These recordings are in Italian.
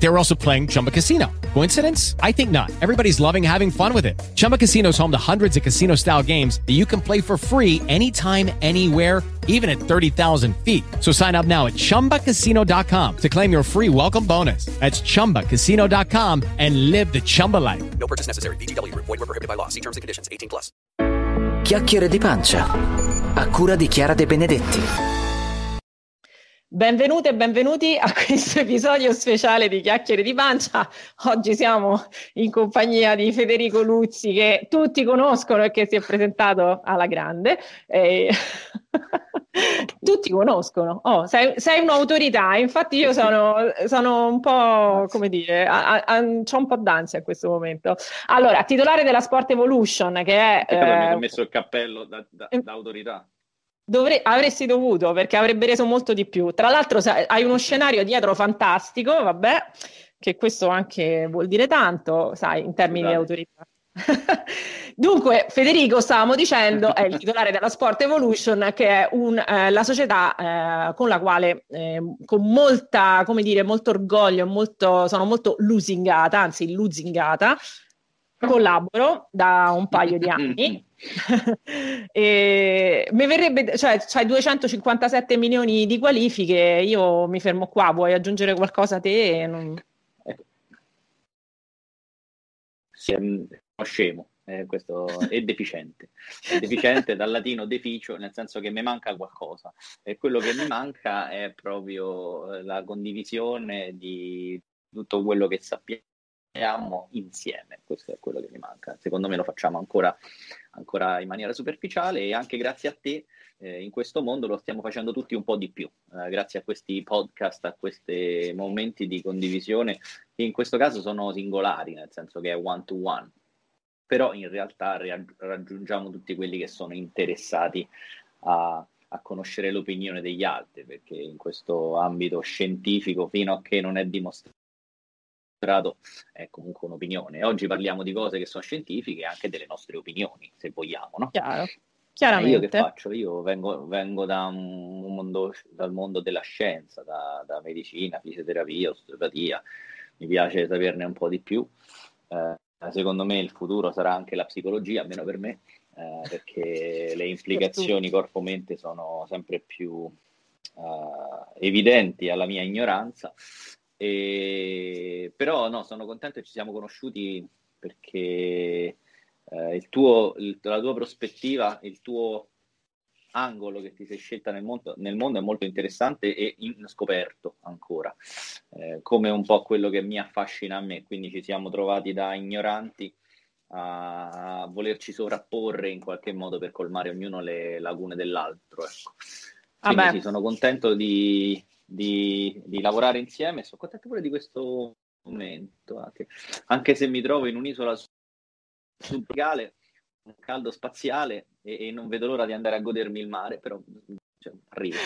They were also playing Chumba Casino. Coincidence? I think not. Everybody's loving having fun with it. Chumba Casino is home to hundreds of casino style games that you can play for free anytime, anywhere, even at 30,000 feet. So sign up now at chumbacasino.com to claim your free welcome bonus. That's chumbacasino.com and live the Chumba life. No purchase necessary. BGW. Void were prohibited by law. See terms and conditions. 18 plus. Chiacchiere di pancia. A cura di Chiara De Benedetti. Benvenute e benvenuti a questo episodio speciale di Chiacchiere di Pancia. Oggi siamo in compagnia di Federico Luzzi che tutti conoscono e che si è presentato alla grande. E... tutti conoscono. Oh, sei, sei, un'autorità, infatti io sono, sono un po', come dire, ho un po' d'ansia in questo momento. Allora, titolare della Sport Evolution che è... Eh, mi ho messo il cappello da, da, da autorità. Dovre- avresti dovuto perché avrebbe reso molto di più. Tra l'altro, hai uno scenario dietro fantastico, vabbè, che questo anche vuol dire tanto, sai, in termini Scusate. di autorità. Dunque, Federico, stavamo dicendo, è il titolare della Sport Evolution, che è un, eh, la società eh, con la quale, eh, con molta, come dire, molto orgoglio, molto, sono molto lusingata, anzi lusingata, collaboro da un paio di anni. e mi verrebbe, cioè, c'hai 257 milioni di qualifiche, io mi fermo qua, vuoi aggiungere qualcosa a te? Non... Sì, è scemo, eh, questo è deficiente. È deficiente dal latino deficio, nel senso che mi manca qualcosa. E quello che mi manca è proprio la condivisione di tutto quello che sappiamo lavoriamo insieme, questo è quello che mi manca. Secondo me lo facciamo ancora, ancora in maniera superficiale e anche grazie a te eh, in questo mondo lo stiamo facendo tutti un po' di più, eh, grazie a questi podcast, a questi momenti di condivisione che in questo caso sono singolari, nel senso che è one to one, però in realtà raggiungiamo tutti quelli che sono interessati a, a conoscere l'opinione degli altri, perché in questo ambito scientifico, fino a che non è dimostrato è comunque un'opinione. Oggi parliamo di cose che sono scientifiche e anche delle nostre opinioni, se vogliamo, no? Chiaro. Chiaramente. Eh, io che faccio? Io vengo, vengo da un mondo, dal mondo della scienza, da, da, medicina, fisioterapia, osteopatia, mi piace saperne un po' di più. Eh, secondo me il futuro sarà anche la psicologia, almeno per me, eh, perché le implicazioni corpo-mente sono sempre più eh, evidenti alla mia ignoranza e, però no, sono contento che ci siamo conosciuti perché eh, il tuo, il, la tua prospettiva, il tuo angolo che ti sei scelta nel mondo, nel mondo è molto interessante e scoperto ancora, eh, come un po' quello che mi affascina a me, quindi ci siamo trovati da ignoranti a, volerci sovrapporre in qualche modo per colmare ognuno le lagune dell'altro. Ecco. Quindi sì, sono contento di, di, di lavorare insieme. Sono contento pure di questo momento, anche, anche se mi trovo in un'isola subtropicale, un caldo spaziale e, e, non vedo l'ora di andare a godermi il mare, però cioè, arrivo.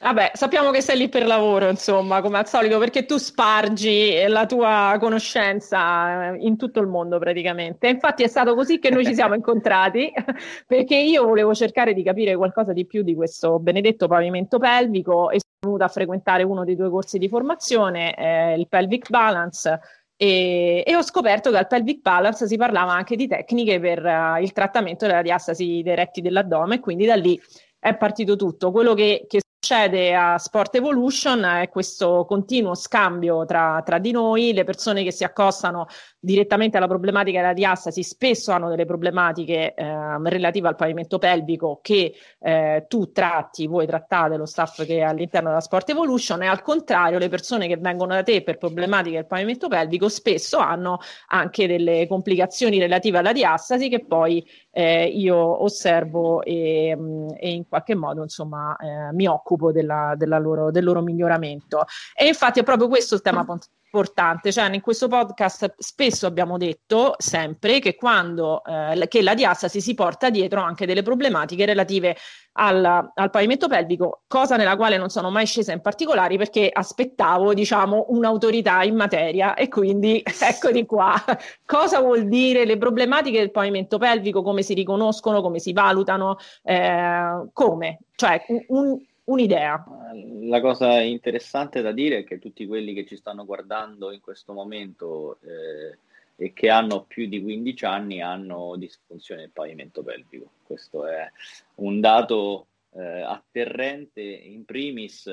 Vabbè, sappiamo che sei lì per lavoro, insomma, come al solito, perché tu spargi la tua conoscenza in tutto il mondo praticamente. Infatti è stato così che noi ci siamo incontrati, perché io volevo cercare di capire qualcosa di più di questo benedetto pavimento pelvico e sono venuta a frequentare uno dei due corsi di formazione, eh, il Pelvic Balance, e, e, ho scoperto che al pelvic balance si parlava anche di tecniche per uh, il trattamento della diastasi dei retti dell'addome, quindi da lì è partito tutto. Quello che, che succede a Sport Evolution è questo continuo scambio tra, tra, di noi, le persone che si accostano direttamente alla problematica della diastasi spesso hanno delle problematiche eh, relative al pavimento pelvico che eh, tu tratti, voi trattate lo staff che è all'interno della Sport Evolution e al contrario le persone che vengono da te per problematiche del pavimento pelvico spesso hanno anche delle complicazioni relative alla diastasi che poi eh, io osservo e, mm, e, in qualche modo insomma eh, mi occupo della, della loro, del loro miglioramento. E infatti è proprio questo il tema importante, cioè in questo podcast spesso abbiamo detto sempre che quando eh, che la diastasi si porta dietro anche delle problematiche relative al, al, pavimento pelvico, cosa nella quale non sono mai scesa in particolari perché aspettavo, diciamo, un'autorità in materia e quindi eccoti qua. cosa vuol dire le problematiche del pavimento pelvico, come si riconoscono, come si valutano, eh, come? Cioè un, un'idea. La cosa interessante da dire è che tutti quelli che ci stanno guardando in questo momento eh, e che hanno più di 15 anni hanno disfunzione del pavimento pelvico. Questo è un dato eh, atterrente in primis,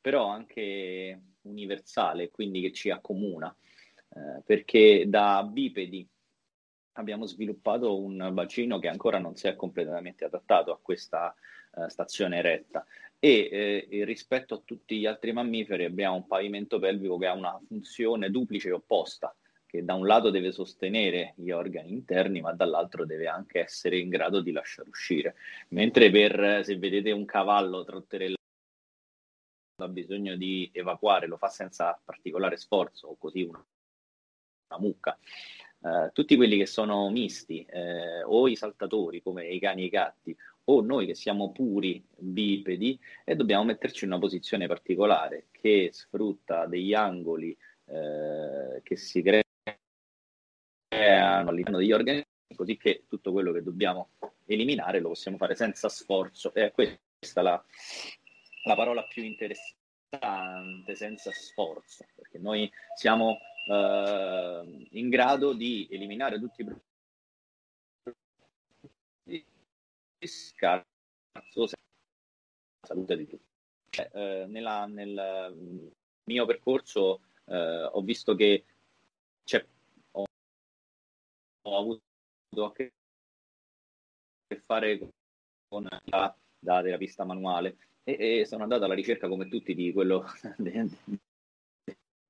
però anche universale, quindi che ci accomuna, eh, perché da bipedi abbiamo sviluppato un bacino che ancora non si è completamente adattato a questa uh, stazione retta e eh, rispetto a tutti gli altri mammiferi abbiamo un pavimento pelvico che ha una funzione duplice e opposta, che da un lato deve sostenere gli organi interni, ma dall'altro deve anche essere in grado di lasciare uscire. Mentre per, se vedete un cavallo trotterellare ha bisogno di evacuare, lo fa senza particolare sforzo, o così una, una mucca. Uh, tutti quelli che sono misti, eh, o i saltatori come i cani e i gatti, o noi che siamo puri bipedi e dobbiamo metterci in una posizione particolare che sfrutta degli angoli eh, che si creano all'interno degli organi, così che tutto quello che dobbiamo eliminare lo possiamo fare senza sforzo. E questa è la, la parola più interessante, senza sforzo, perché noi siamo eh, in grado di eliminare tutti i problemi scarso salute di tutti. Eh, eh, nella, nel mm, mio percorso eh, ho visto che ho, ho, avuto a che fare con la da terapista manuale e, e, sono andato alla ricerca come tutti di quello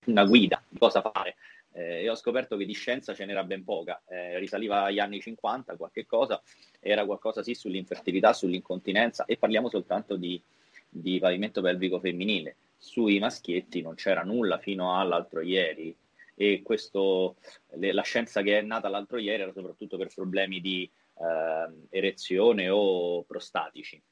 una guida di cosa fare eh, e ho scoperto che di scienza ce n'era ben poca, eh, risaliva agli anni 50 qualche cosa, era qualcosa sì sull'infertilità, sull'incontinenza. E parliamo soltanto di, di pavimento pelvico femminile, sui maschietti non c'era nulla fino all'altro ieri. E questo, le, la scienza che è nata l'altro ieri era soprattutto per problemi di eh, erezione o prostatici.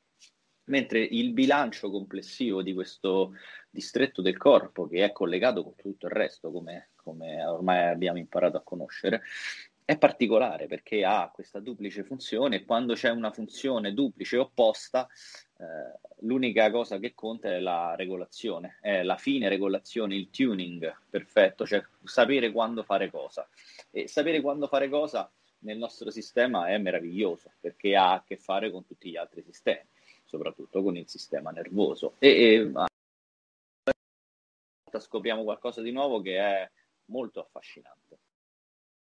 Mentre il bilancio complessivo di questo distretto del corpo, che è collegato con tutto il resto, come, come ormai abbiamo imparato a conoscere, è particolare perché ha questa duplice funzione e quando c'è una funzione duplice opposta, eh, l'unica cosa che conta è la regolazione, è la fine regolazione, il tuning perfetto, cioè sapere quando fare cosa. E sapere quando fare cosa nel nostro sistema è meraviglioso perché ha a che fare con tutti gli altri sistemi soprattutto con il sistema nervoso. E, e scopriamo qualcosa di nuovo che è molto affascinante.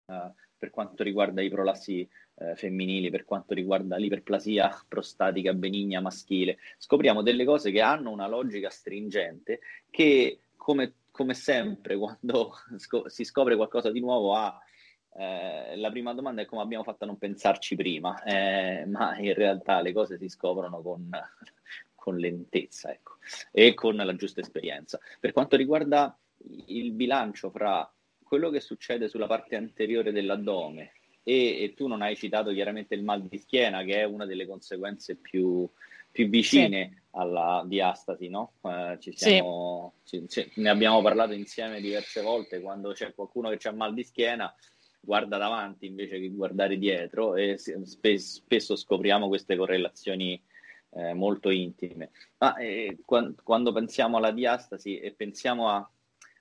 Uh, per quanto riguarda i prolassi uh, femminili, per quanto riguarda l'iperplasia prostatica benigna maschile, scopriamo delle cose che hanno una logica stringente che, come, come sempre, quando sc- si scopre qualcosa di nuovo, ha eh, la prima domanda è come abbiamo fatto a non pensarci prima, eh, ma in realtà le cose si scoprono con, con lentezza ecco, e con la giusta esperienza. Per quanto riguarda il bilancio fra quello che succede sulla parte anteriore dell'addome e, e, tu non hai citato chiaramente il mal di schiena, che è una delle conseguenze più, più vicine sì. alla diastasi, no? Eh, siamo, sì. ci, ci, ne abbiamo parlato insieme diverse volte quando c'è qualcuno che ha mal di schiena guarda davanti invece che guardare dietro e spe- spesso scopriamo queste correlazioni eh, molto intime. Ma eh, quando, quando pensiamo alla diastasi e pensiamo a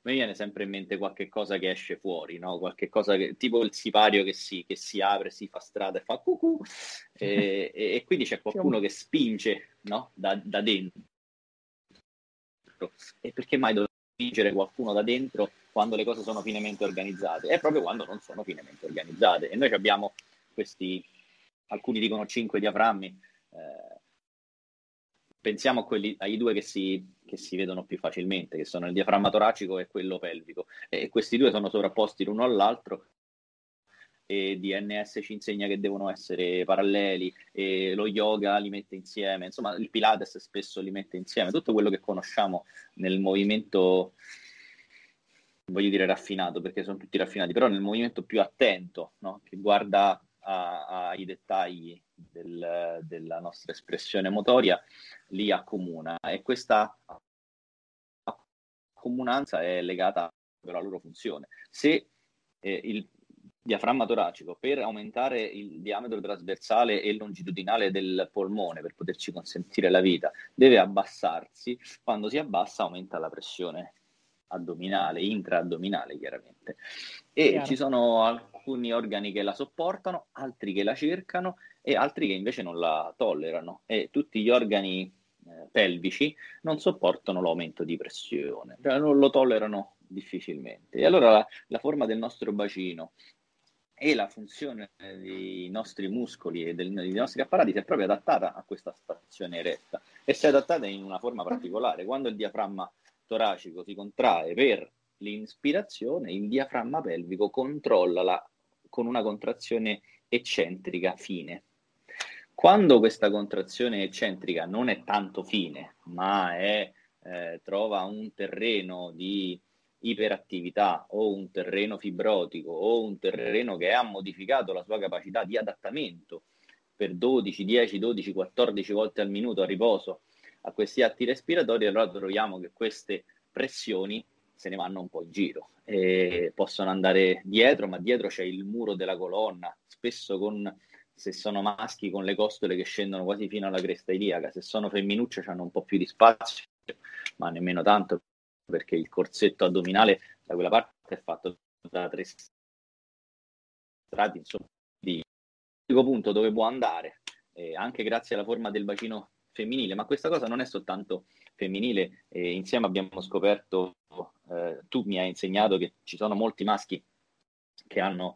mi viene sempre in mente qualche cosa che esce fuori, no? qualche cosa che, tipo il sipario che si, che si apre, si fa strada e fa cucù, e, e, e quindi c'è qualcuno che spinge no? da, da, dentro. E perché mai dovrebbe spingere qualcuno da dentro quando le cose sono finemente organizzate, è proprio quando non sono finemente organizzate. E noi abbiamo questi, alcuni dicono cinque diaframmi, eh, pensiamo quelli, ai due che si, che si, vedono più facilmente, che sono il diaframma toracico e quello pelvico. E questi due sono sovrapposti l'uno all'altro e DNS ci insegna che devono essere paralleli e lo yoga li mette insieme, insomma il Pilates spesso li mette insieme, tutto quello che conosciamo nel movimento voglio dire raffinato perché sono tutti raffinati, però nel movimento più attento, no? che guarda ai dettagli del, della nostra espressione motoria, li accomuna e questa accomunanza è legata però alla loro funzione. Se eh, il diaframma toracico per aumentare il diametro trasversale e longitudinale del polmone per poterci consentire la vita deve abbassarsi, quando si abbassa aumenta la pressione addominale, intraaddominale chiaramente. E Chiaro. ci sono alcuni organi che la sopportano, altri che la cercano e altri che invece non la tollerano e tutti gli organi pelvici non sopportano l'aumento di pressione, cioè non lo tollerano difficilmente. E allora la, la forma del nostro bacino e la funzione dei nostri muscoli e del, dei nostri apparati si è proprio adattata a questa stazione eretta e si è adattata in una forma particolare. Quando il diaframma toracico si contrae per l'inspirazione, il diaframma pelvico controlla la, con una contrazione eccentrica fine. Quando questa contrazione eccentrica non è tanto fine, ma è, eh, trova un terreno di iperattività o un terreno fibrotico o un terreno che ha modificato la sua capacità di adattamento per 12, 10, 12, 14 volte al minuto a riposo a questi atti respiratori, allora troviamo che queste pressioni se ne vanno un po' in giro e possono andare dietro, ma dietro c'è il muro della colonna, spesso con se sono maschi con le costole che scendono quasi fino alla cresta iliaca, se sono femminucce hanno un po' più di spazio, ma nemmeno tanto perché il corsetto addominale da quella parte è fatto da tre strati, insomma, di unico punto dove può andare, eh, anche grazie alla forma del bacino femminile, ma questa cosa non è soltanto femminile, eh, insieme abbiamo scoperto, eh, tu mi hai insegnato che ci sono molti maschi che hanno...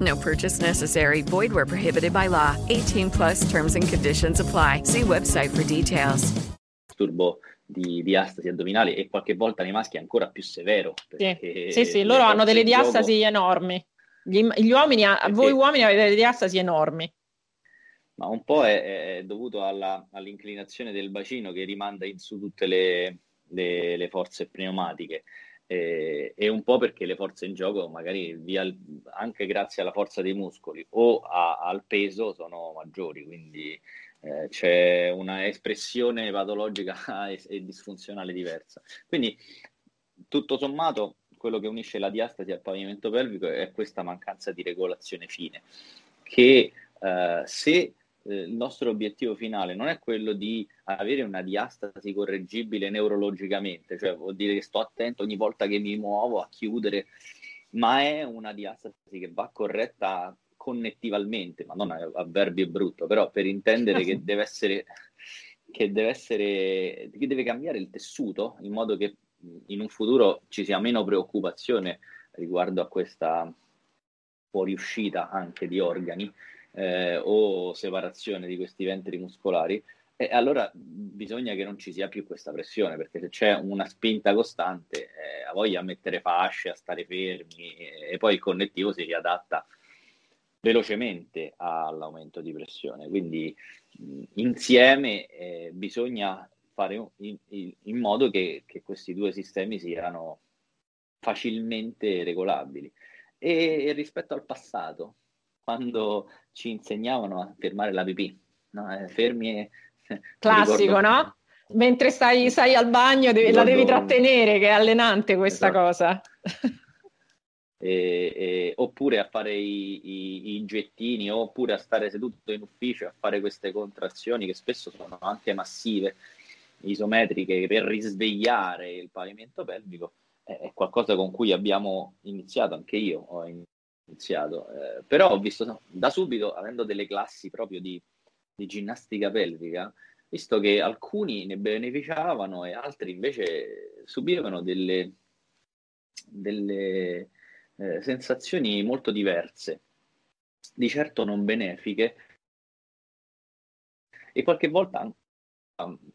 No purchase necessary. Void where prohibited by law. 18 plus terms and conditions apply. See website for details. Turbo di diastasi addominali e qualche volta nei maschi è ancora più severo. Sì, sì, sì loro hanno delle diastasi gioco... enormi. Gli, gli uomini, perché... voi uomini avete delle diastasi enormi. Ma un po' è, è dovuto alla, all'inclinazione del bacino che rimanda in su tutte le, le, le forze pneumatiche. E, e, un po' perché le forze in gioco, magari via, anche grazie alla forza dei muscoli o a, al peso, sono maggiori. Quindi eh, c'è una espressione patologica e, e, disfunzionale diversa. Quindi, tutto sommato, quello che unisce la diastasi al pavimento pelvico è questa mancanza di regolazione fine, che eh, se eh, il nostro obiettivo finale non è quello di avere una diastasi correggibile neurologicamente, cioè vuol dire che sto attento ogni volta che mi muovo a chiudere, ma è una diastasi che va corretta connettivalmente, ma non avverbio brutto, però per intendere che deve essere che deve essere che deve cambiare il tessuto in modo che in un futuro ci sia meno preoccupazione riguardo a questa fuoriuscita anche di organi eh, o separazione di questi ventri muscolari e allora bisogna che non ci sia più questa pressione perché se c'è una spinta costante eh, ha voglia a mettere fasce, a stare fermi e, poi il connettivo si riadatta velocemente all'aumento di pressione. Quindi insieme eh, bisogna fare in, in, in modo che, che, questi due sistemi siano facilmente regolabili. E, e, rispetto al passato, quando ci insegnavano a fermare la pipì, no? eh, fermi e... Classico, ricordo... no? Mentre stai, stai al bagno devi, la devi trattenere, che è allenante questa esatto. cosa. e, e, oppure a fare i, i, i, gettini, oppure a stare seduto in ufficio a fare queste contrazioni che spesso sono anche massive, isometriche, per risvegliare il pavimento pelvico, è, è qualcosa con cui abbiamo iniziato, anche io ho iniziato, eh, però ho visto da subito, avendo delle classi proprio di, di ginnastica pelvica, visto che alcuni ne beneficiavano e altri invece subivano delle, delle eh, sensazioni molto diverse, di certo non benefiche, e qualche volta anche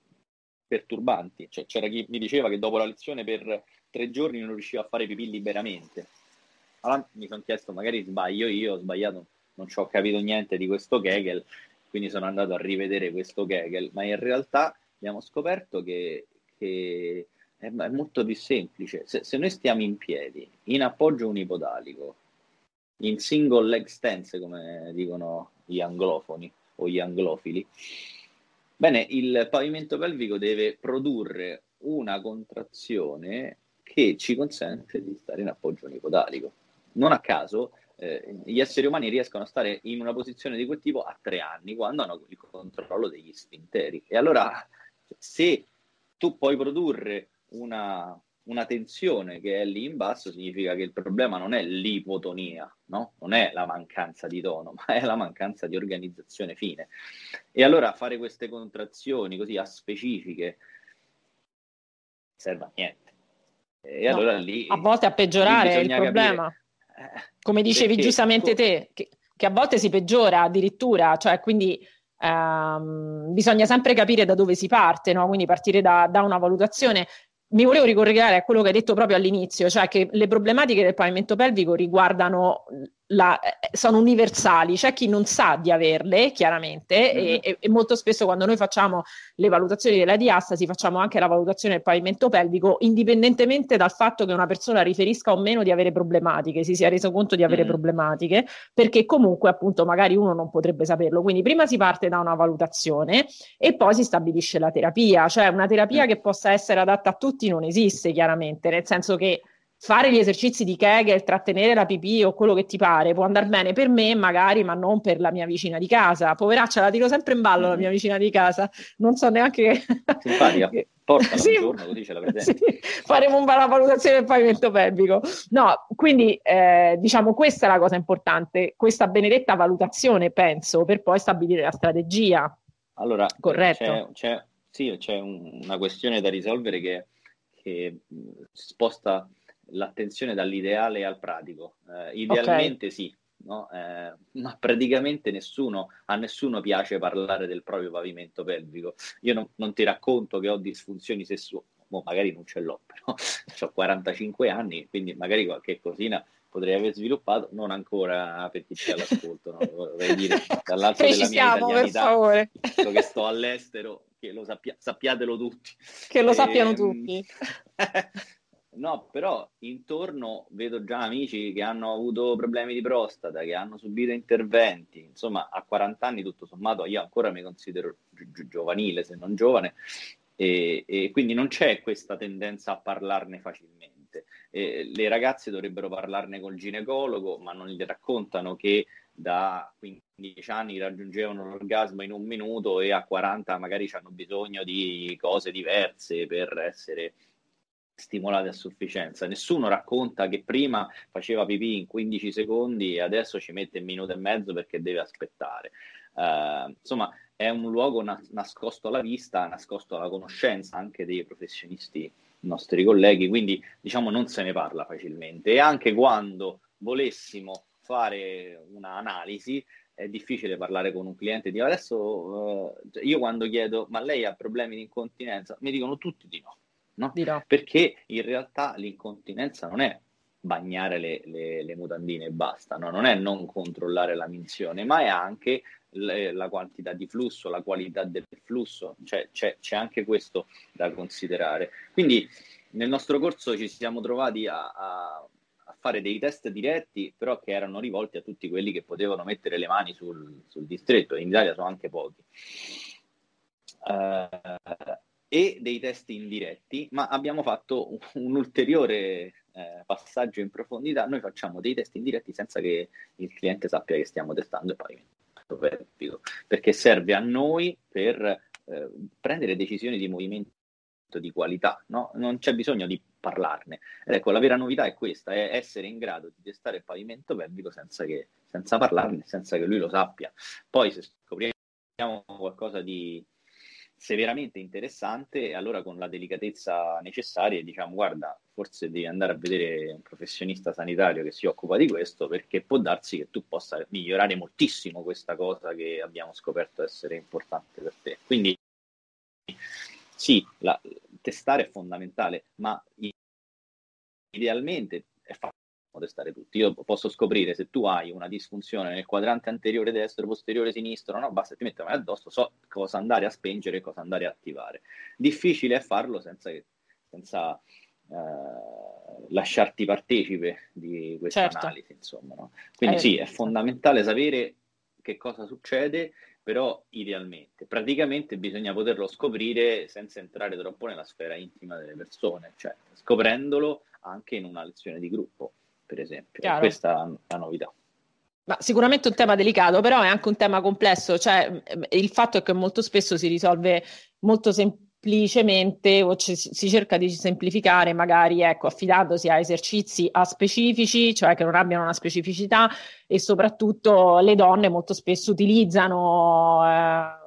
perturbanti. Cioè, c'era chi mi diceva che dopo la lezione per tre giorni non riusciva a fare pipì liberamente. Allora mi sono chiesto, magari sbaglio io, ho sbagliato, non ci ho capito niente di questo Kegel, quindi sono andato a rivedere questo Kegel, ma in realtà abbiamo scoperto che, che è, è, molto più semplice. Se, se, noi stiamo in piedi, in appoggio unipodalico, in single leg stance, come dicono gli anglofoni o gli anglofili, bene, il pavimento pelvico deve produrre una contrazione che ci consente di stare in appoggio unipodalico. Non a caso eh, gli esseri umani riescono a stare in una posizione di quel tipo a tre anni, quando hanno il controllo degli sfinteri. E allora, se tu puoi produrre una, una tensione che è lì in basso, significa che il problema non è l'ipotonia, no? non è la mancanza di tono, ma è la mancanza di organizzazione fine. E allora fare queste contrazioni così a specifiche serve a niente. E no, allora lì a volte a peggiorare il problema. Capire, come dicevi perché, giustamente te, che, che, a volte si peggiora addirittura, cioè quindi ehm, bisogna sempre capire da dove si parte, no? quindi partire da, da una valutazione mi volevo ricollegare a quello che hai detto proprio all'inizio, cioè che le problematiche del pavimento pelvico riguardano la, eh, sono universali, c'è chi non sa di averle chiaramente mm-hmm. e, e, molto spesso quando noi facciamo le valutazioni della diastasi facciamo anche la valutazione del pavimento pelvico indipendentemente dal fatto che una persona riferisca o meno di avere problematiche, si sia reso conto di avere mm-hmm. problematiche, perché comunque appunto magari uno non potrebbe saperlo. Quindi prima si parte da una valutazione e poi si stabilisce la terapia, cioè una terapia mm-hmm. che possa essere adatta a tutti non esiste chiaramente, nel senso che fare gli esercizi di Kegel, trattenere la pipì o quello che ti pare può andare bene per me, magari, ma non per la mia vicina di casa. Poveraccia, la tiro sempre in ballo la mia vicina di casa. Non so neanche Simpatica, portala sì, un giorno così ce la presenti. Sì, faremo una valutazione del pavimento pelvico. No, quindi eh, diciamo questa è la cosa importante, questa benedetta valutazione, penso, per poi stabilire la strategia. Allora, corretto. C'è, c'è, sì, c'è un, una questione da risolvere che, che sposta l'attenzione dall'ideale al pratico. Eh, idealmente okay. sì, no? eh, ma praticamente nessuno, a nessuno piace parlare del proprio pavimento pelvico. Io non, non ti racconto che ho disfunzioni sessuali, magari non ce l'ho, però ho 45 anni, quindi magari qualche cosina potrei aver sviluppato, non ancora per chi c'è all'ascolto, no? vorrei dire dall'alto della mia italianità, che sto all'estero, che lo sappia- sappiatelo tutti. Che lo sappiano ehm, tutti. No, però intorno vedo già amici che hanno avuto problemi di prostata, che hanno subito interventi, insomma a 40 anni tutto sommato io ancora mi considero gi- giovanile se non giovane e, e, quindi non c'è questa tendenza a parlarne facilmente. E le ragazze dovrebbero parlarne col ginecologo, ma non gli raccontano che da 15 anni raggiungevano l'orgasmo in un minuto e a 40 magari hanno bisogno di cose diverse per essere stimolate a sufficienza. Nessuno racconta che prima faceva pipì in 15 secondi e adesso ci mette un minuto e mezzo perché deve aspettare. Uh, insomma, è un luogo na- nascosto alla vista, nascosto alla conoscenza anche dei professionisti nostri colleghi, quindi diciamo non se ne parla facilmente e anche quando volessimo fare un'analisi è difficile parlare con un cliente di adesso uh, io quando chiedo ma lei ha problemi di incontinenza mi dicono tutti di no no? Perché in realtà l'incontinenza non è bagnare le, le, le mutandine e basta, no? non è non controllare la minzione, ma è anche le, la quantità di flusso, la qualità del flusso, cioè c'è, c'è, anche questo da considerare. Quindi nel nostro corso ci siamo trovati a, a, a, fare dei test diretti, però che erano rivolti a tutti quelli che potevano mettere le mani sul, sul distretto, in Italia sono anche pochi. Uh, e dei test indiretti, ma abbiamo fatto un, ulteriore eh, passaggio in profondità. Noi facciamo dei test indiretti senza che il cliente sappia che stiamo testando il pavimento pelvico, perché serve a noi per eh, prendere decisioni di movimento di qualità, no? non c'è bisogno di parlarne. Ed ecco, la vera novità è questa, è essere in grado di testare il pavimento pelvico senza, che, senza parlarne, senza che lui lo sappia. Poi se scopriamo qualcosa di se veramente interessante, allora con la delicatezza necessaria diciamo guarda, forse devi andare a vedere un professionista sanitario che si occupa di questo perché può darsi che tu possa migliorare moltissimo questa cosa che abbiamo scoperto essere importante per te. Quindi sì, la, testare è fondamentale, ma idealmente è fatto testare tutti. Io posso scoprire se tu hai una disfunzione nel quadrante anteriore destro, posteriore sinistro, no? Basta ti metto mano addosso, so cosa andare a spengere e cosa andare a attivare. Difficile è farlo senza, senza eh, lasciarti partecipe di questa certo. analisi, insomma. No? Quindi eh, sì, è fondamentale sapere che cosa succede, però idealmente. Praticamente bisogna poterlo scoprire senza entrare troppo nella sfera intima delle persone, cioè scoprendolo anche in una lezione di gruppo per esempio. Questa è la novità. Ma sicuramente un tema delicato, però è anche un tema complesso, cioè il fatto è che molto spesso si risolve molto semplicemente o ci, si cerca di semplificare magari ecco, affidandosi a esercizi a specifici, cioè che non abbiano una specificità e soprattutto le donne molto spesso utilizzano eh,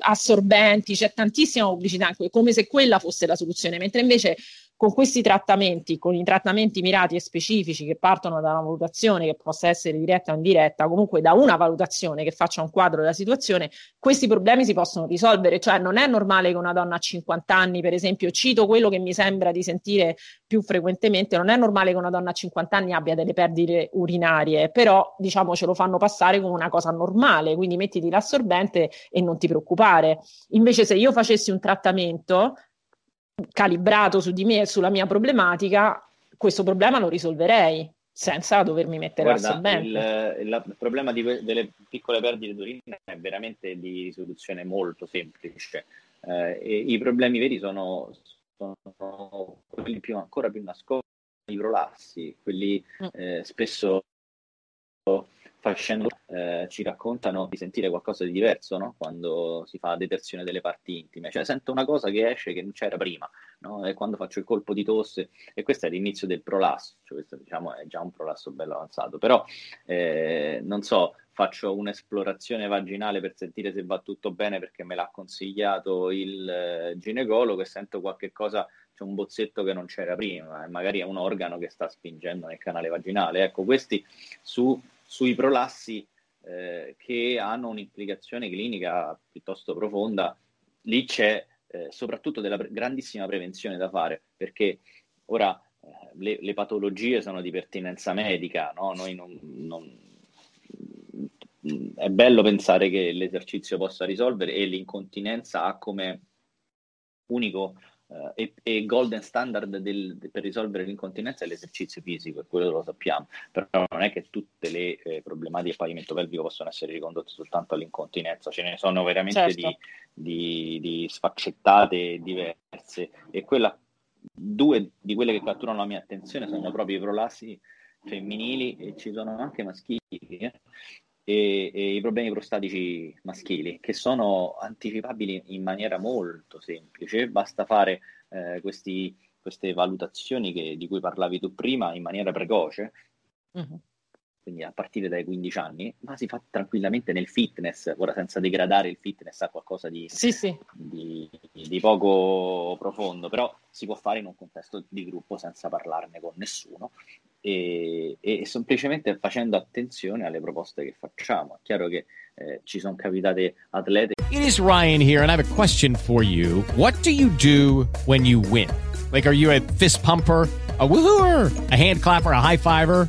assorbenti, c'è tantissima pubblicità, come se quella fosse la soluzione, mentre invece con questi trattamenti, con i trattamenti mirati e specifici che partono da una valutazione che possa essere diretta o indiretta, comunque da una valutazione che faccia un quadro della situazione, questi problemi si possono risolvere. Cioè non è normale che una donna a 50 anni, per esempio, cito quello che mi sembra di sentire più frequentemente, non è normale che una donna a 50 anni abbia delle perdite urinarie, però diciamo ce lo fanno passare come una cosa normale, quindi mettiti l'assorbente e non ti preoccupare. Invece se io facessi un trattamento calibrato su di me e sulla mia problematica, questo problema lo risolverei senza dovermi mettere Guarda, l'assorbente. Il, il, il problema di, delle piccole perdite d'urina è veramente di risoluzione molto semplice. Eh, i problemi veri sono, sono quelli più, ancora più nascosti, i prolassi, quelli mm. eh, spesso facendo eh, ci raccontano di sentire qualcosa di diverso no? quando si fa detersione delle parti intime, cioè sento una cosa che esce che non c'era prima, no? e quando faccio il colpo di tosse, e questo è l'inizio del prolasso, cioè questo diciamo è già un prolasso bello avanzato, però eh, non so, faccio un'esplorazione vaginale per sentire se va tutto bene perché me l'ha consigliato il eh, ginecologo e sento qualche cosa, c'è un bozzetto che non c'era prima, e magari è un organo che sta spingendo nel canale vaginale, ecco, questi su sui prolassi eh, che hanno un'implicazione clinica piuttosto profonda, lì c'è eh, soprattutto della pre- grandissima prevenzione da fare, perché ora eh, le, le, patologie sono di pertinenza medica, no? Non, non, è bello pensare che l'esercizio possa risolvere e l'incontinenza ha come unico Uh, e, e, golden standard del, de, per risolvere l'incontinenza è l'esercizio fisico, e quello lo sappiamo, però non è che tutte le eh, problematiche del pavimento pelvico possono essere ricondotte soltanto all'incontinenza, ce ne sono veramente certo. di, di, di, sfaccettate diverse e quella, due di quelle che catturano la mia attenzione sono proprio i prolassi femminili e ci sono anche maschili. Eh? E, e, i problemi prostatici maschili, che sono anticipabili in maniera molto semplice. Basta fare eh, questi, queste valutazioni che, di cui parlavi tu prima in maniera precoce. Uh-huh quindi a partire dai 15 anni, ma si fa tranquillamente nel fitness, ora senza degradare il fitness a qualcosa di, sì, sì. di, di poco profondo, però si può fare in un contesto di gruppo senza parlarne con nessuno e, e semplicemente facendo attenzione alle proposte che facciamo. È chiaro che eh, ci sono capitate atlete. It is Ryan here and I have a question for you. What do you do when you win? Like are you a fist pumper? a woohooer, a hand clapper, a high fiver.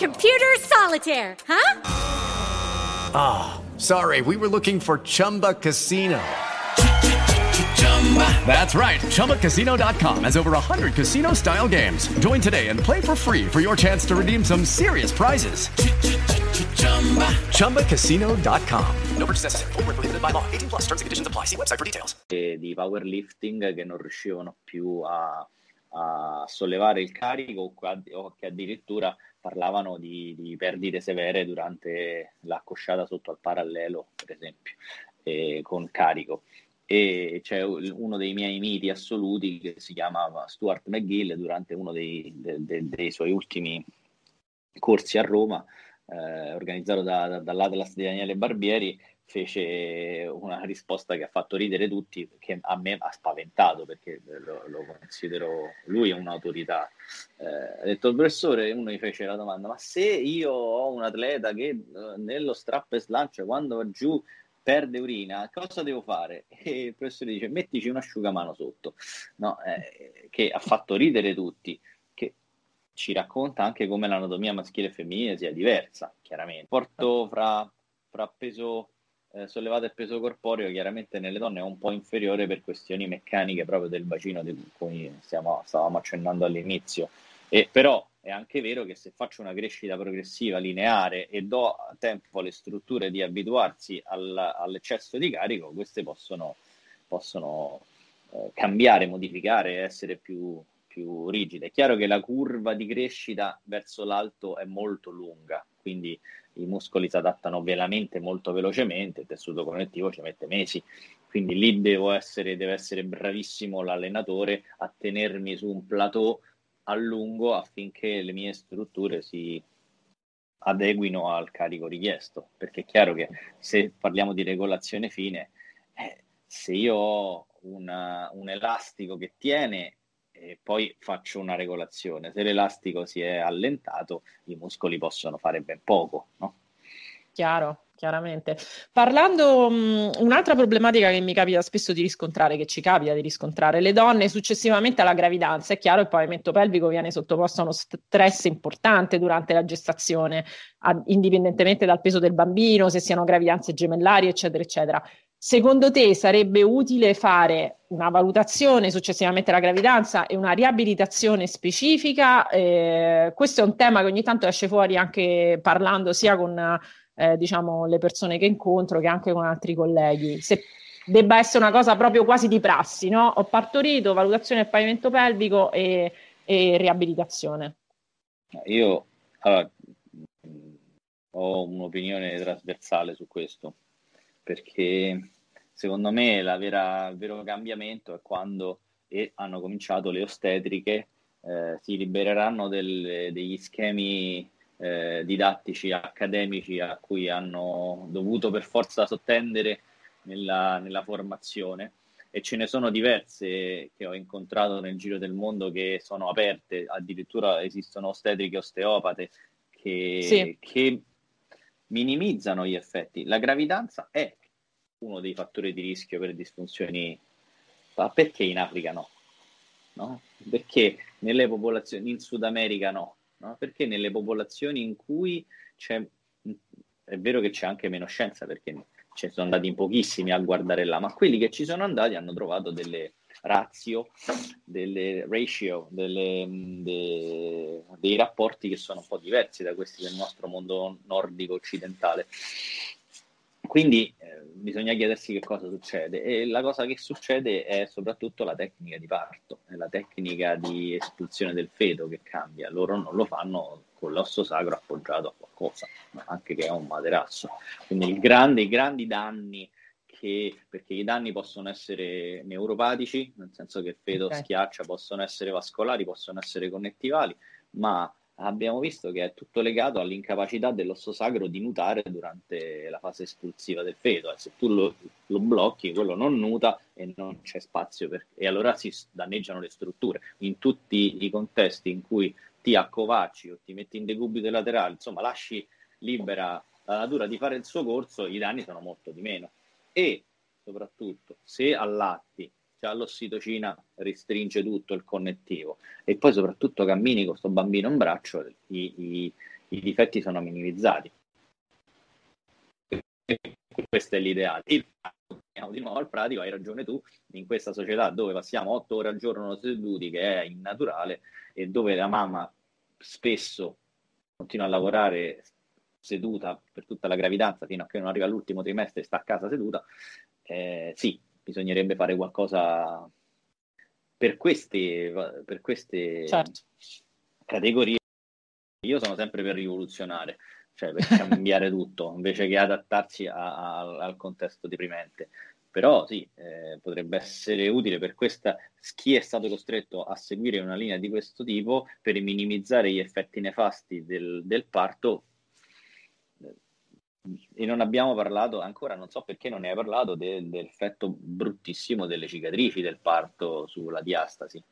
Computer solitaire, huh? Ah, oh, sorry, we were looking for Chumba Casino. That's right. ChumbaCasino.com has over 100 casino style games. Join today and play for free for your chance to redeem some serious prizes. ChumbaCasino.com. No purchase necessary. Void prohibited by law. 18 plus terms and conditions apply. See website for details. e di powerlifting che non riuscivano più a, a sollevare il carico o che addirittura parlavano di, di perdite severe durante l'accosciata sotto al parallelo, per esempio, eh, con carico. E c'è uno dei miei miti assoluti che si chiama Stuart McGill durante uno dei, de- de- dei suoi ultimi corsi a Roma, eh, organizzato da- da- dall'Atlas di Daniele Barbieri, fece una risposta che ha fatto ridere tutti, che a me ha spaventato perché lo, lo considero, lui un'autorità. Eh, ha detto il professore, uno gli fece la domanda, ma se io ho un atleta che eh, nello strap e slancio quando va giù perde urina, cosa devo fare? E il professore dice, mettici un asciugamano sotto, no? Eh, che ha fatto ridere tutti, ci racconta anche come l'anatomia maschile e femminile sia diversa, chiaramente. Porto fra, fra peso eh, sollevato e peso corporeo chiaramente nelle donne è un po' inferiore per questioni meccaniche proprio del bacino di cui stiamo, stavamo accennando all'inizio. E, però è anche vero che se faccio una crescita progressiva lineare e do tempo alle strutture di abituarsi al- all'eccesso di carico, queste possono, possono eh, cambiare, modificare, essere più, più rigide. È chiaro che la curva di crescita verso l'alto è molto lunga, quindi i muscoli si adattano veramente molto velocemente, il tessuto connettivo ci mette mesi, quindi lì devo essere, deve essere bravissimo l'allenatore a tenermi su un plateau a lungo affinché le mie strutture si adeguino al carico richiesto, perché è chiaro che se parliamo di regolazione fine, eh, se io ho una- un elastico che tiene e poi faccio una regolazione, se l'elastico si è allentato, i muscoli possono fare ben poco, no? Chiaro, chiaramente. Parlando, mh, un'altra problematica che mi capita spesso di riscontrare, che ci capita di riscontrare, le donne successivamente alla gravidanza, è chiaro, il pavimento pelvico viene sottoposto a uno stress importante durante la gestazione, a- indipendentemente dal peso del bambino, se siano gravidanze gemellari, eccetera, eccetera. Secondo te sarebbe utile fare una valutazione successivamente alla gravidanza e una riabilitazione specifica? Eh, questo è un tema che ogni tanto esce fuori anche parlando sia con eh, diciamo, le persone che incontro che anche con altri colleghi. Se debba essere una cosa proprio quasi di prassi, no? Ho partorito, valutazione del pavimento pelvico e, e riabilitazione. Io allora, ho un'opinione trasversale su questo, perché secondo me la vera- il vero cambiamento è quando e hanno cominciato le ostetriche, eh, si libereranno del- degli schemi eh, didattici accademici a cui hanno dovuto per forza sottendere nella, nella formazione e ce ne sono diverse che ho incontrato nel giro del mondo che sono aperte, addirittura esistono ostetriche osteopate che, Sì. che minimizzano gli effetti. La gravidanza è uno dei fattori di rischio per disfunzioni, ma perché in Africa no? No? Perché nelle popolazioni in Sud America no? No? Perché nelle popolazioni in cui c'è, è vero che c'è anche meno scienza, perché ci sono andati in pochissimi a guardare là, ma quelli che ci sono andati hanno trovato delle razio, delle ratio, delle, de- dei rapporti che sono un po' diversi da questi del nostro mondo nordico occidentale. Quindi bisogna chiedersi che cosa succede e la cosa che succede è soprattutto la tecnica di parto, è la tecnica di espulsione del feto che cambia. Loro non lo fanno con l'osso sacro appoggiato a qualcosa, anche che è un materasso. Quindi il grande, i grandi danni che, perché i danni possono essere neuropatici, nel senso che il feto Ok. schiaccia, possono essere vascolari, possono essere connettivali, ma abbiamo visto che è tutto legato all'incapacità dell'osso sacro di nutare durante la fase espulsiva del feto. E se tu lo, lo blocchi, quello non nuta e non c'è spazio per, e allora si danneggiano le strutture. In tutti i contesti in cui ti accovacci o ti metti in decubito laterale, insomma, lasci libera la natura di fare il suo corso, i danni sono molto di meno. E soprattutto, se allatti, cioè l'ossitocina restringe tutto il connettivo e poi soprattutto cammini con questo bambino in braccio, i, i- i difetti sono minimizzati. Questo è l'ideale. Il torniamo di nuovo al pratico, hai ragione tu, in questa società dove passiamo otto ore al giorno seduti, che è innaturale, e dove la mamma spesso continua a lavorare seduta per tutta la gravidanza fino a che non arriva all'ultimo trimestre e sta a casa seduta, eh, sì, bisognerebbe fare qualcosa per queste, per queste Certo. categorie. Io sono sempre per rivoluzionare, cioè per cambiare tutto, invece che adattarsi a- a- al contesto deprimente. Però sì, eh, potrebbe essere utile per questa, chi è stato costretto a seguire una linea di questo tipo per minimizzare gli effetti nefasti del, del parto. E non abbiamo parlato ancora, non so perché non ne hai parlato, de- dell'effetto bruttissimo delle cicatrici del parto sulla diastasi.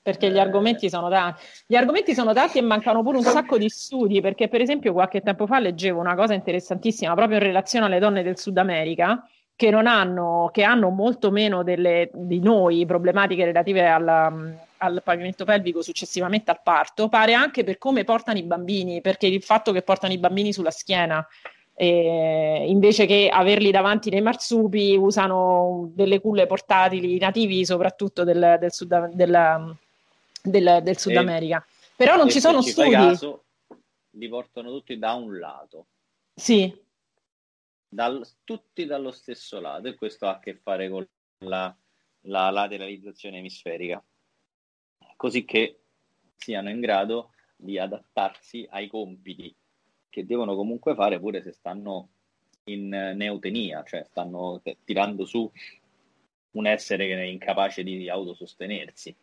Perché gli Eh, argomenti sono tanti. Gli argomenti sono tanti e mancano pure un sacco di studi, perché per esempio qualche tempo fa leggevo una cosa interessantissima proprio in relazione alle donne del Sud America che non hanno, che hanno molto meno delle, di noi problematiche relative alla- al pavimento pelvico successivamente al parto, pare anche per come portano i bambini, perché il fatto che portano i bambini sulla schiena eh, invece che averli davanti nei marsupi usano delle culle portatili nativi soprattutto del, del Sud, del- del- del Sud America. Però non ci sono ci studi. caso, li portano tutti da un lato, Sì, dal- tutti dallo stesso lato, e questo ha a che fare con la, la lateralizzazione emisferica, così che siano in grado di adattarsi ai compiti che devono comunque fare pure se stanno in eh, neotenia, cioè stanno t- tirando su un essere che è incapace di autosostenersi.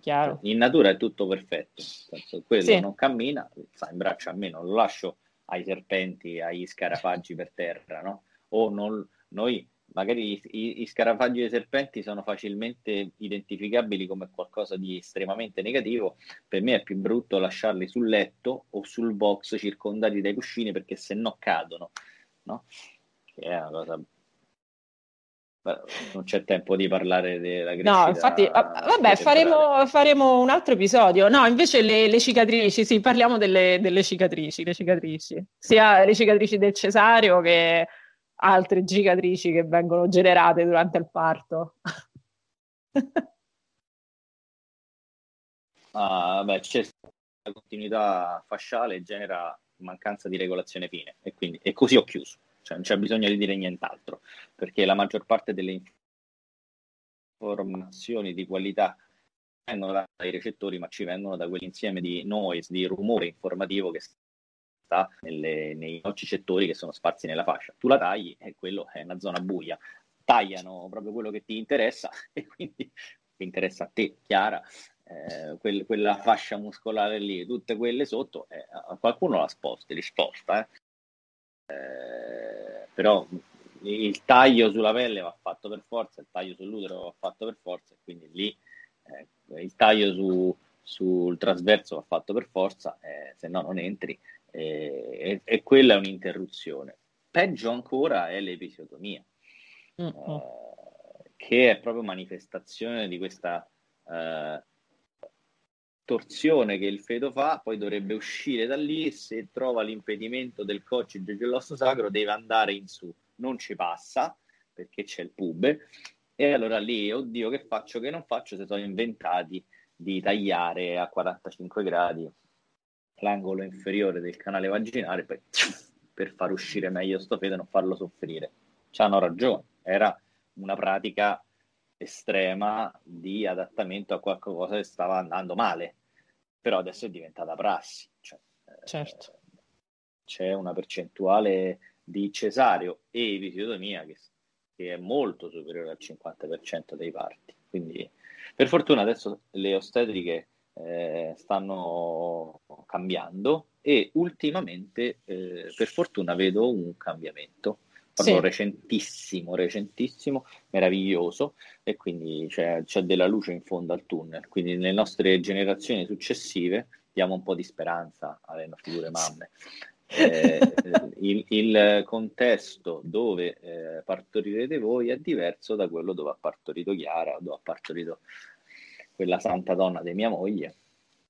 chiaro. In natura è tutto perfetto, quello Sì. non cammina, sta in braccio a me, non lo lascio ai serpenti, agli scarafaggi per terra, no? O non- noi, magari i, scarafaggi e i serpenti sono facilmente identificabili come qualcosa di estremamente negativo, per me è più brutto lasciarli sul letto o sul box circondati dai cuscini perché se no cadono, no? Che è una cosa... Non c'è tempo di parlare della crescita. No, infatti, va- vabbè, faremo, faremo un altro episodio. No, invece le, le cicatrici, sì, parliamo delle, delle cicatrici, le cicatrici, sia le cicatrici del cesareo che altre cicatrici che vengono generate durante il parto. Ah, beh, c'è la continuità fasciale genera mancanza di regolazione fine e quindi e così ho chiuso, cioè non c'è bisogno di dire nient'altro, perché la maggior parte delle informazioni di qualità vengono dai recettori, ma ci vengono da quell'insieme di noise, di rumore informativo che sta nelle- nei nocicettori che sono sparsi nella fascia. Tu la tagli e quello è una zona buia. Tagliano proprio quello che ti interessa e quindi che interessa a te, Chiara, eh, quel- quella fascia muscolare lì, tutte quelle sotto, eh, qualcuno la sposta, li sposta, eh. Eh, però il taglio sulla pelle va fatto per forza, il taglio sull'utero va fatto per forza, e quindi lì eh, il taglio su- sul trasverso va fatto per forza, eh, se no non entri, e, e quella è un'interruzione. Peggio ancora è l'episiotomia Mm, mm. eh, che è proprio manifestazione di questa eh, torsione che il feto fa, poi dovrebbe uscire da lì se trova l'impedimento del coccige dell'osso sacro deve andare in su, non ci passa perché c'è il pube e allora lì, oddio, che faccio, che non faccio, si sono inventati di tagliare a 45 gradi l'angolo inferiore del canale vaginale per, per far uscire meglio sto feto e non farlo soffrire. Ci hanno ragione, era una pratica estrema di adattamento a qualcosa che stava andando male, però adesso è diventata prassi. Cioè, eh, Certo. C'è una percentuale di cesareo e episiotomia che, che è molto superiore al 50% dei parti. Quindi, per fortuna, adesso le ostetriche eh, stanno cambiando e ultimamente, eh, per fortuna, vedo un cambiamento proprio Sì. recentissimo, recentissimo, meraviglioso e quindi c'è, c'è della luce in fondo al tunnel. Quindi nelle nostre generazioni successive diamo un po' di speranza alle future mamme. Eh, il, il contesto dove eh, partorirete voi è diverso da quello dove ha partorito Chiara o dove ha partorito quella santa donna di mia moglie.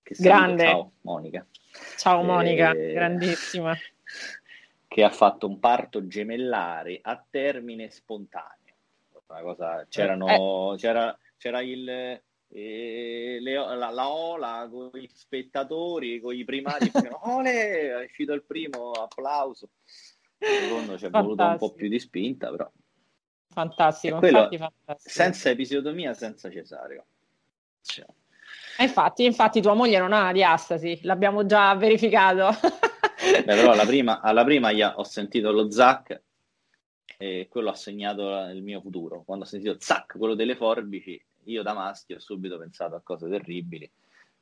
Che saluto. Grande. Ciao Monica. Ciao Monica, Eh, grandissima. Che ha fatto un parto gemellare a termine spontaneo. una cosa, c'erano, c'era, c'era il, eh, le, la, la, ola con gli spettatori, con i primari, ole, è uscito il primo, applauso. Secondo ci è voluto un po' più di spinta, però. Fantastico, quello, fantastico. Senza episiotomia, senza cesareo. Cioè. Infatti, infatti, tua moglie non ha diastasi, l'abbiamo già verificato. Beh, però alla prima, alla prima ho sentito lo zac e quello ha segnato il mio futuro. Quando ho sentito zac, quello delle forbici, io da maschio ho subito pensato a cose terribili.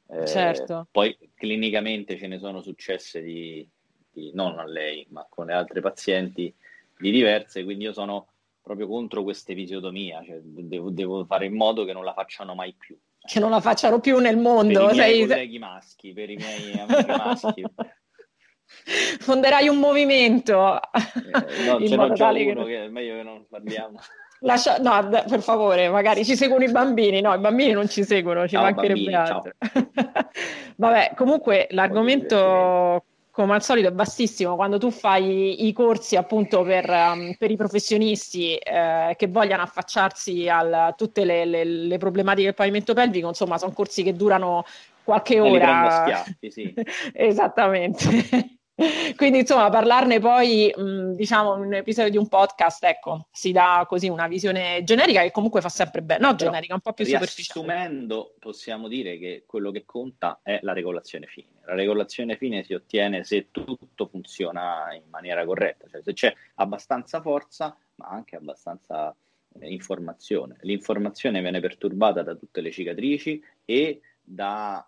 Eh, certo. Poi clinicamente ce ne sono successe di, di, non a lei, ma con le altre pazienti di diverse, quindi io sono proprio contro questa episiotomia, cioè devo, devo, fare in modo che non la facciano mai più. Che non la facciano più nel mondo. Per i miei sei... colleghi maschi, per i miei amici maschi. Fonderai un movimento. Eh, no, ce n'ho già uno che... che è meglio che non parliamo. Lascia... No, per favore, magari ci seguono i bambini. No, i bambini non ci seguono, ci ciao, mancherebbe bambini, altro. Vabbè, comunque l'argomento come al solito è vastissimo. Quando tu fai i corsi appunto per, um, per i professionisti eh, che vogliano affacciarsi a tutte le, le, le, problematiche del pavimento pelvico, insomma, sono corsi che durano qualche ora. Schiaffi, sì. Esattamente. Quindi, insomma, parlarne poi, mh, diciamo, in un episodio di un podcast, ecco, si dà così una visione generica che comunque fa sempre bene, no, generica, un po' più superficiale. Riassumendo, possiamo dire che quello che conta è la regolazione fine. La regolazione fine si ottiene se tutto funziona in maniera corretta, cioè se c'è abbastanza forza, ma anche abbastanza eh, informazione. L'informazione viene perturbata da tutte le cicatrici e da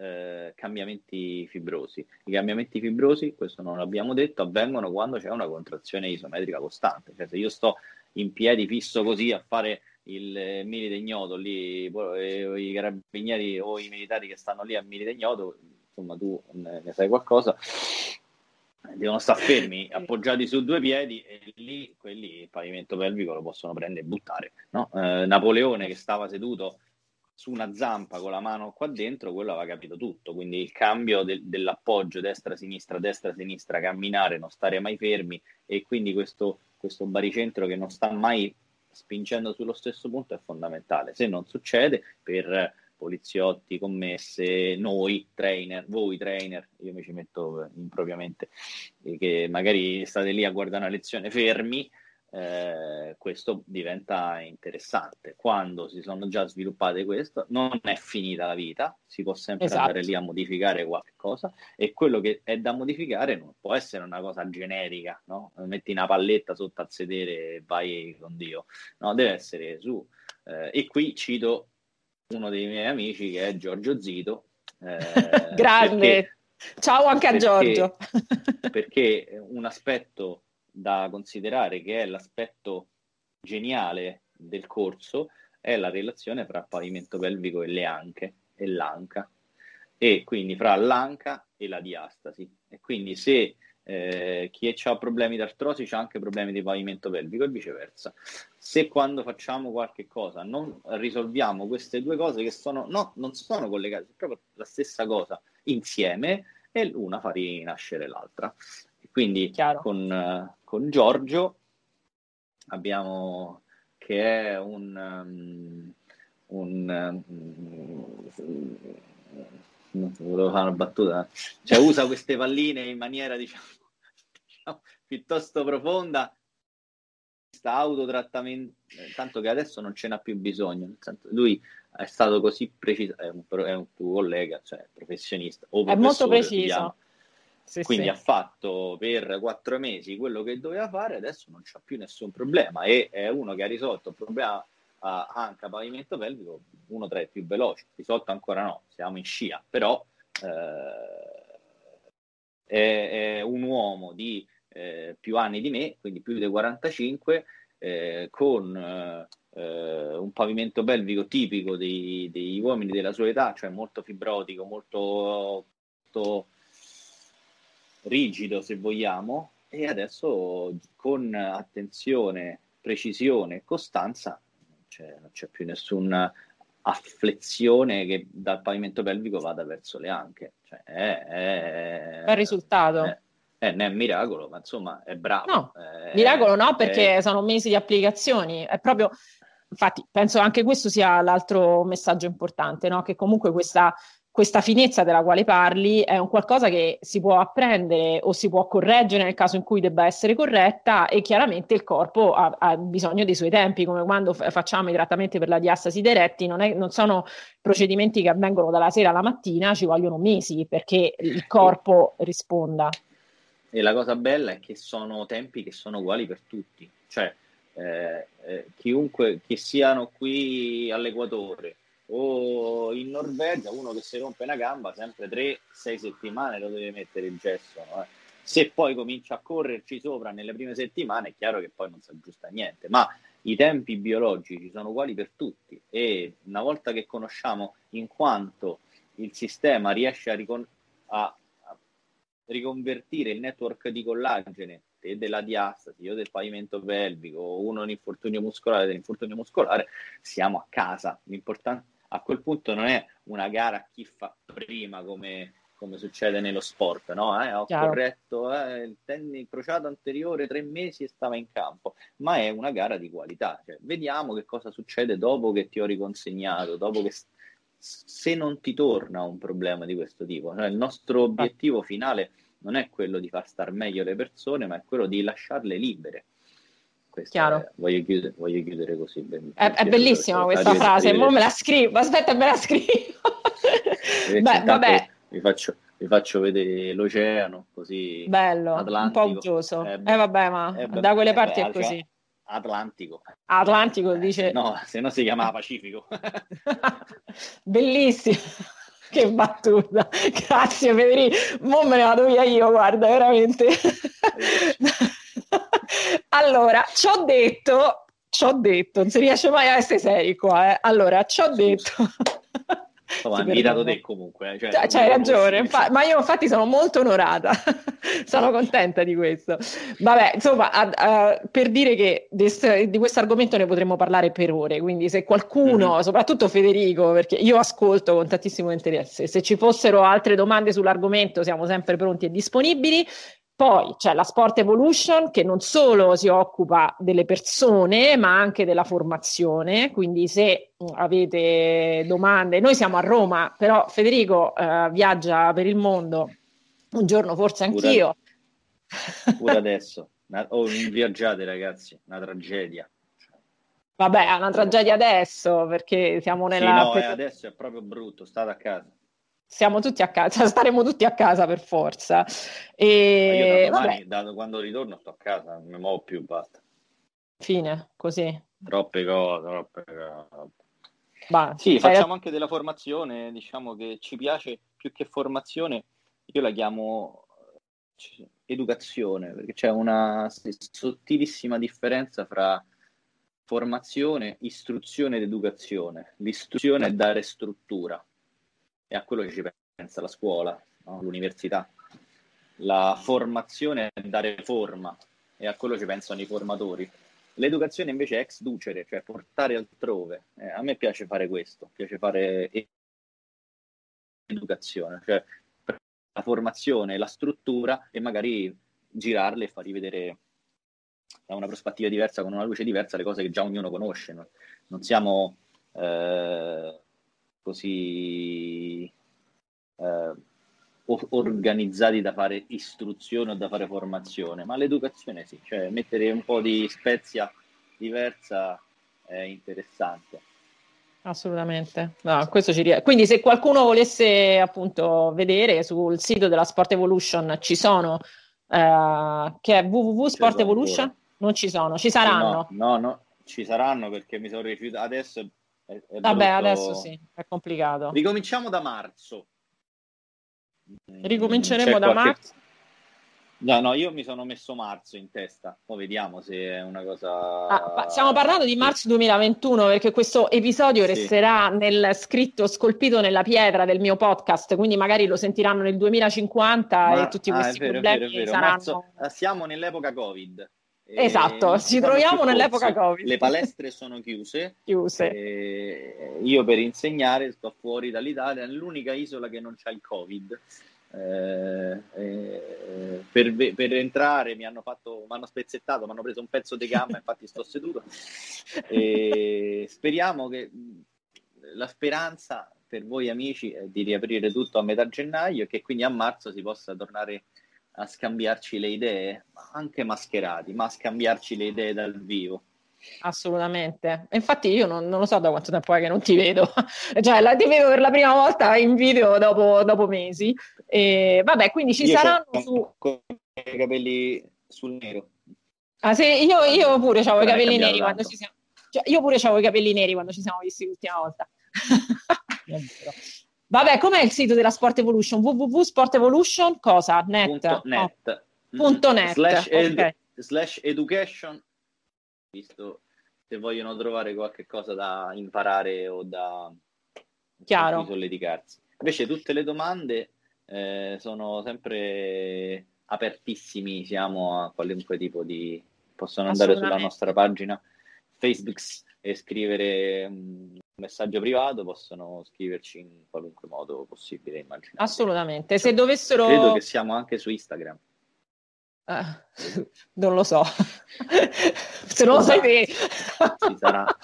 eh, cambiamenti fibrosi. I cambiamenti fibrosi, questo non l'abbiamo detto, avvengono quando c'è una contrazione isometrica costante. Cioè se io sto in piedi fisso così a fare il eh, milite ignoto lì, eh, i carabinieri o i militari che stanno lì a milite ignoto, insomma tu ne, ne sai qualcosa, devono stare fermi, appoggiati su due piedi e lì quelli il pavimento pelvico lo possono prendere e buttare. No? Eh, Napoleone che stava seduto su una zampa con la mano qua dentro, quello aveva capito tutto. Quindi il cambio de- dell'appoggio destra-sinistra, destra-sinistra, camminare, non stare mai fermi e quindi questo, questo baricentro che non sta mai spingendo sullo stesso punto è fondamentale. Se non succede per poliziotti, commesse, noi trainer, voi trainer, io mi ci metto impropriamente, che magari state lì a guardare una lezione fermi, eh, questo diventa interessante. Quando si sono già sviluppate questo, non è finita la vita, si può sempre esatto. andare lì a modificare qualche cosa e quello che è da modificare non può essere una cosa generica, no? Metti una palletta sotto al sedere e vai con Dio, no? Deve essere su. Eh, e qui cito uno dei miei amici che è Giorgio Zito. Eh, Grande! Perché, Ciao anche a perché, Giorgio! perché un aspetto da considerare che è l'aspetto geniale del corso è la relazione fra pavimento pelvico e le anche e l'anca. E quindi fra l'anca e la diastasi. E quindi se eh, chi ha problemi di artrosi ha anche problemi di pavimento pelvico e viceversa. Se quando facciamo qualche cosa non risolviamo queste due cose che sono no, non sono collegate, sono proprio la stessa cosa insieme e l'una fa rinascere l'altra quindi con, con, Giorgio abbiamo che è un, um, un um, non volevo fare una battuta, cioè usa queste palline in maniera diciamo, diciamo piuttosto profonda sta autotrattamento, tanto che adesso non ce n'ha più bisogno. Lui è stato così preciso, è un, è un tuo collega, cioè professionista. O è molto preciso. Sì, Quindi sì. ha fatto per quattro mesi quello che doveva fare, adesso non c'ha più nessun problema e è uno che ha risolto il problema anche a pavimento pelvico, uno tra i più veloci. Risolto ancora no, siamo in scia, però eh, è, è, un uomo di eh, più anni di me, quindi più di 45, eh, con eh, un pavimento pelvico tipico dei, degli uomini della sua età, cioè molto fibrotico, molto, molto rigido se vogliamo, e adesso con attenzione, precisione e costanza cioè, non c'è più nessuna afflezione che dal pavimento pelvico vada verso le anche. Cioè, è, è, Bel risultato. È, Eh, non è un miracolo, ma insomma è bravo. No, Eh, miracolo no, perché eh, sono mesi di applicazioni. È proprio, infatti, penso anche questo sia l'altro messaggio importante, no? Che comunque questa, questa finezza della quale parli è un qualcosa che si può apprendere o si può correggere nel caso in cui debba essere corretta e chiaramente il corpo ha, ha bisogno dei suoi tempi, come quando f- facciamo i trattamenti per la diastasi dei retti, non, è- non sono procedimenti che avvengono dalla sera alla mattina, ci vogliono mesi perché il corpo risponda. E la cosa bella è che sono tempi che sono uguali per tutti, cioè eh, eh, chiunque che siano qui all'Equatore o in Norvegia, uno che si rompe una gamba, sempre 3-6 settimane lo deve mettere il gesso. no? Eh. Se poi comincia a correrci sopra nelle prime settimane, è chiaro che poi non si aggiusta niente, ma i tempi biologici sono uguali per tutti e una volta che conosciamo in quanto il sistema riesce a, ricon- a- riconvertire il network di collagene te della diastasi, io del pavimento pelvico, uno un infortunio muscolare dell'infortunio muscolare, siamo a casa. L'importante a quel punto non è una gara a chi fa prima come, come succede nello sport, no? Eh, ho Chiaro. corretto eh, il tendine crociato anteriore tre mesi e stava in campo, ma è una gara di qualità. Cioè, vediamo che cosa succede dopo che ti ho riconsegnato, dopo che se non ti torna un problema di questo tipo. Cioè, il nostro obiettivo finale non è quello di far star meglio le persone, ma è quello di lasciarle libere. Chiaro. è- voglio, chiudere, voglio chiudere così. ben- È, è bellissima questa frase, mo me la scrivo, aspetta, me la scrivo. Beh, vabbè, Vi faccio, vi faccio vedere l'oceano, così bello, un Atlantico. po' uggioso. Eh, Eh, vabbè, ma eh, da quelle eh, parti è cioè, così. Atlantico. Atlantico Eh, dice No, se no si chiamava Pacifico. bellissimo. Che battuta, grazie Federico. Mo me ne vado via io, guarda, veramente. allora, ci ho detto, ci ho detto, non si riesce mai a essere seri qua, eh. Allora, ci ho detto. Sì, hai invitato perdono. te comunque. eh, cioè, Cioè, c'hai mi ragione, infa- cioè. ma io infatti sono molto onorata, sono contenta di questo. Vabbè, insomma, a- a- per dire che des- di questo argomento ne potremmo parlare per ore, quindi se qualcuno, Mhm. soprattutto Federico, perché io ascolto con tantissimo interesse, se ci fossero altre domande sull'argomento siamo sempre pronti e disponibili. Poi c'è la Sport Evolution che non solo si occupa delle persone, ma anche della formazione. Quindi, se avete domande, noi siamo a Roma, però Federico eh, viaggia per il mondo un giorno, forse Pure- anch'io. Pure adesso. Una- Oh, non viaggiate ragazzi, una tragedia. Vabbè, è una tragedia adesso perché siamo Sì, nella. no, eh, adesso è proprio brutto, state a casa. Siamo tutti a casa, staremo tutti a casa per forza. Io E da vabbè, domani, da quando ritorno sto a casa, non mi muovo più, basta. fine, così. Troppe cose, troppe cose. Va, Sì, la- facciamo anche della formazione, diciamo che ci piace più che formazione, io la chiamo eh, educazione, perché c'è una sottilissima differenza fra formazione, istruzione ed educazione. L'istruzione è dare struttura, è a quello ci pensa la scuola, no? l'università. La formazione è dare forma, e a quello ci pensano i formatori. L'educazione invece è ex ducere, cioè portare altrove. Eh, a me piace fare questo, piace fare e- educazione, cioè la formazione, la struttura e magari girarle e fargli vedere da una prospettiva diversa, con una luce diversa, le cose che già ognuno conosce. no? Non siamo eh, così eh, organizzati da fare istruzione o da fare formazione, ma l'educazione sì, cioè mettere un po' di spezia diversa è interessante. Assolutamente. No, questo ci rie- Quindi se qualcuno volesse appunto vedere sul sito della Sport Evolution ci sono eh, che è www.sport Ci sono Evolution? ancora. Non ci sono, ci saranno. No, no, no, ci saranno perché mi sono rifiutato. Adesso è, è Vabbè, brutto. adesso sì, è complicato. Ricominciamo da marzo. Mm, Ricominceremo c'è da qualche- marzo. No, no, io mi sono messo marzo in testa. Poi vediamo se è una cosa. Ah, stiamo parlando di marzo 2021 perché questo episodio Sì. resterà nel scritto scolpito nella pietra del mio podcast, quindi magari lo sentiranno nel 2050 Ma- e tutti ah, questi è vero, è problemi vero, è vero. saranno Marzo- eh, siamo nell'epoca Covid. Esatto, ci troviamo nell'epoca. Covid. Le palestre sono chiuse. chiuse. E io per insegnare sto fuori dall'Italia, l'unica isola che non c'ha il Covid. Eh, eh, per, per entrare mi hanno, fatto, mi hanno spezzettato, mi hanno preso un pezzo di gamma, infatti sto seduto. E speriamo che la speranza per voi amici è di riaprire tutto a metà gennaio e che quindi a marzo si possa tornare a scambiarci le idee, anche mascherati, ma a scambiarci le idee dal vivo. Assolutamente. Infatti io non, non, lo so da quanto tempo è che non ti vedo, cioè la, ti vedo per la prima volta in video dopo, dopo mesi. E, vabbè, quindi ci io saranno su... Con i capelli sul nero. Ah sì, io, io pure avevo i capelli neri quando tanto. ci siamo... Cioè, io pure avevo i capelli neri quando ci siamo visti l'ultima volta. Vabbè, com'è il sito della Sport Evolution? www.sportevolution cosa? Net. Punto net. Oh, punto net, Slash, ed- ok. slash education, visto se vogliono trovare qualche cosa da imparare o da Chiaro. solleticarsi. Invece tutte le domande eh, sono sempre apertissimi, siamo a qualunque tipo di... possono andare sulla nostra pagina Facebook e scrivere un messaggio privato, possono scriverci in qualunque modo possibile e immaginabile. Assolutamente. Se dovessero... Credo che siamo anche su Instagram. Eh, non lo so. Se non lo sai te. Ci sarà.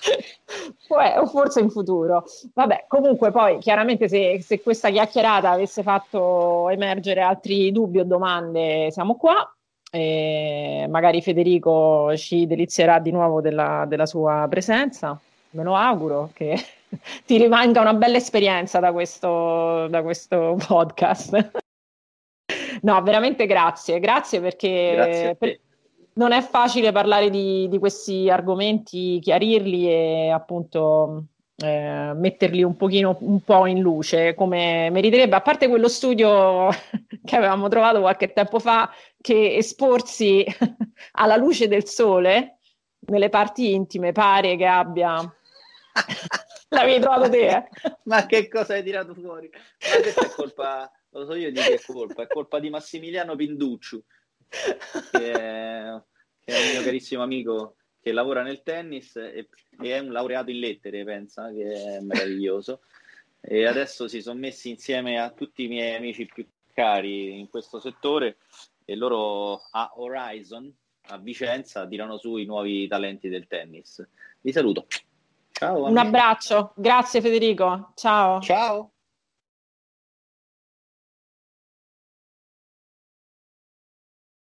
O forse in futuro. Vabbè, comunque poi chiaramente se, se questa chiacchierata avesse fatto emergere altri dubbi o domande, siamo qua. E magari Federico ci delizierà di nuovo della, della sua presenza. Me lo auguro che ti rimanga una bella esperienza da questo, da questo podcast. No, veramente grazie, grazie perché Grazie per- non è facile parlare di, di questi argomenti, chiarirli e appunto eh, metterli un pochino un po' in luce come meriterebbe, a parte quello studio che avevamo trovato qualche tempo fa, che esporsi alla luce del sole nelle parti intime pare che abbia. L'avevi trovato te? eh? Ma che cosa hai tirato fuori? Ma questa è colpa, lo so io di chi è colpa, è colpa di Massimiliano Pinducciu, che è, che è un mio carissimo amico che lavora nel tennis e, e è un laureato in lettere, pensa, che è meraviglioso. E adesso si sono messi insieme a tutti i miei amici più cari in questo settore e loro a Horizon, a Vicenza, tirano su i nuovi talenti del tennis. Vi saluto. Ciao. Un abbraccio, grazie Federico, ciao. Ciao.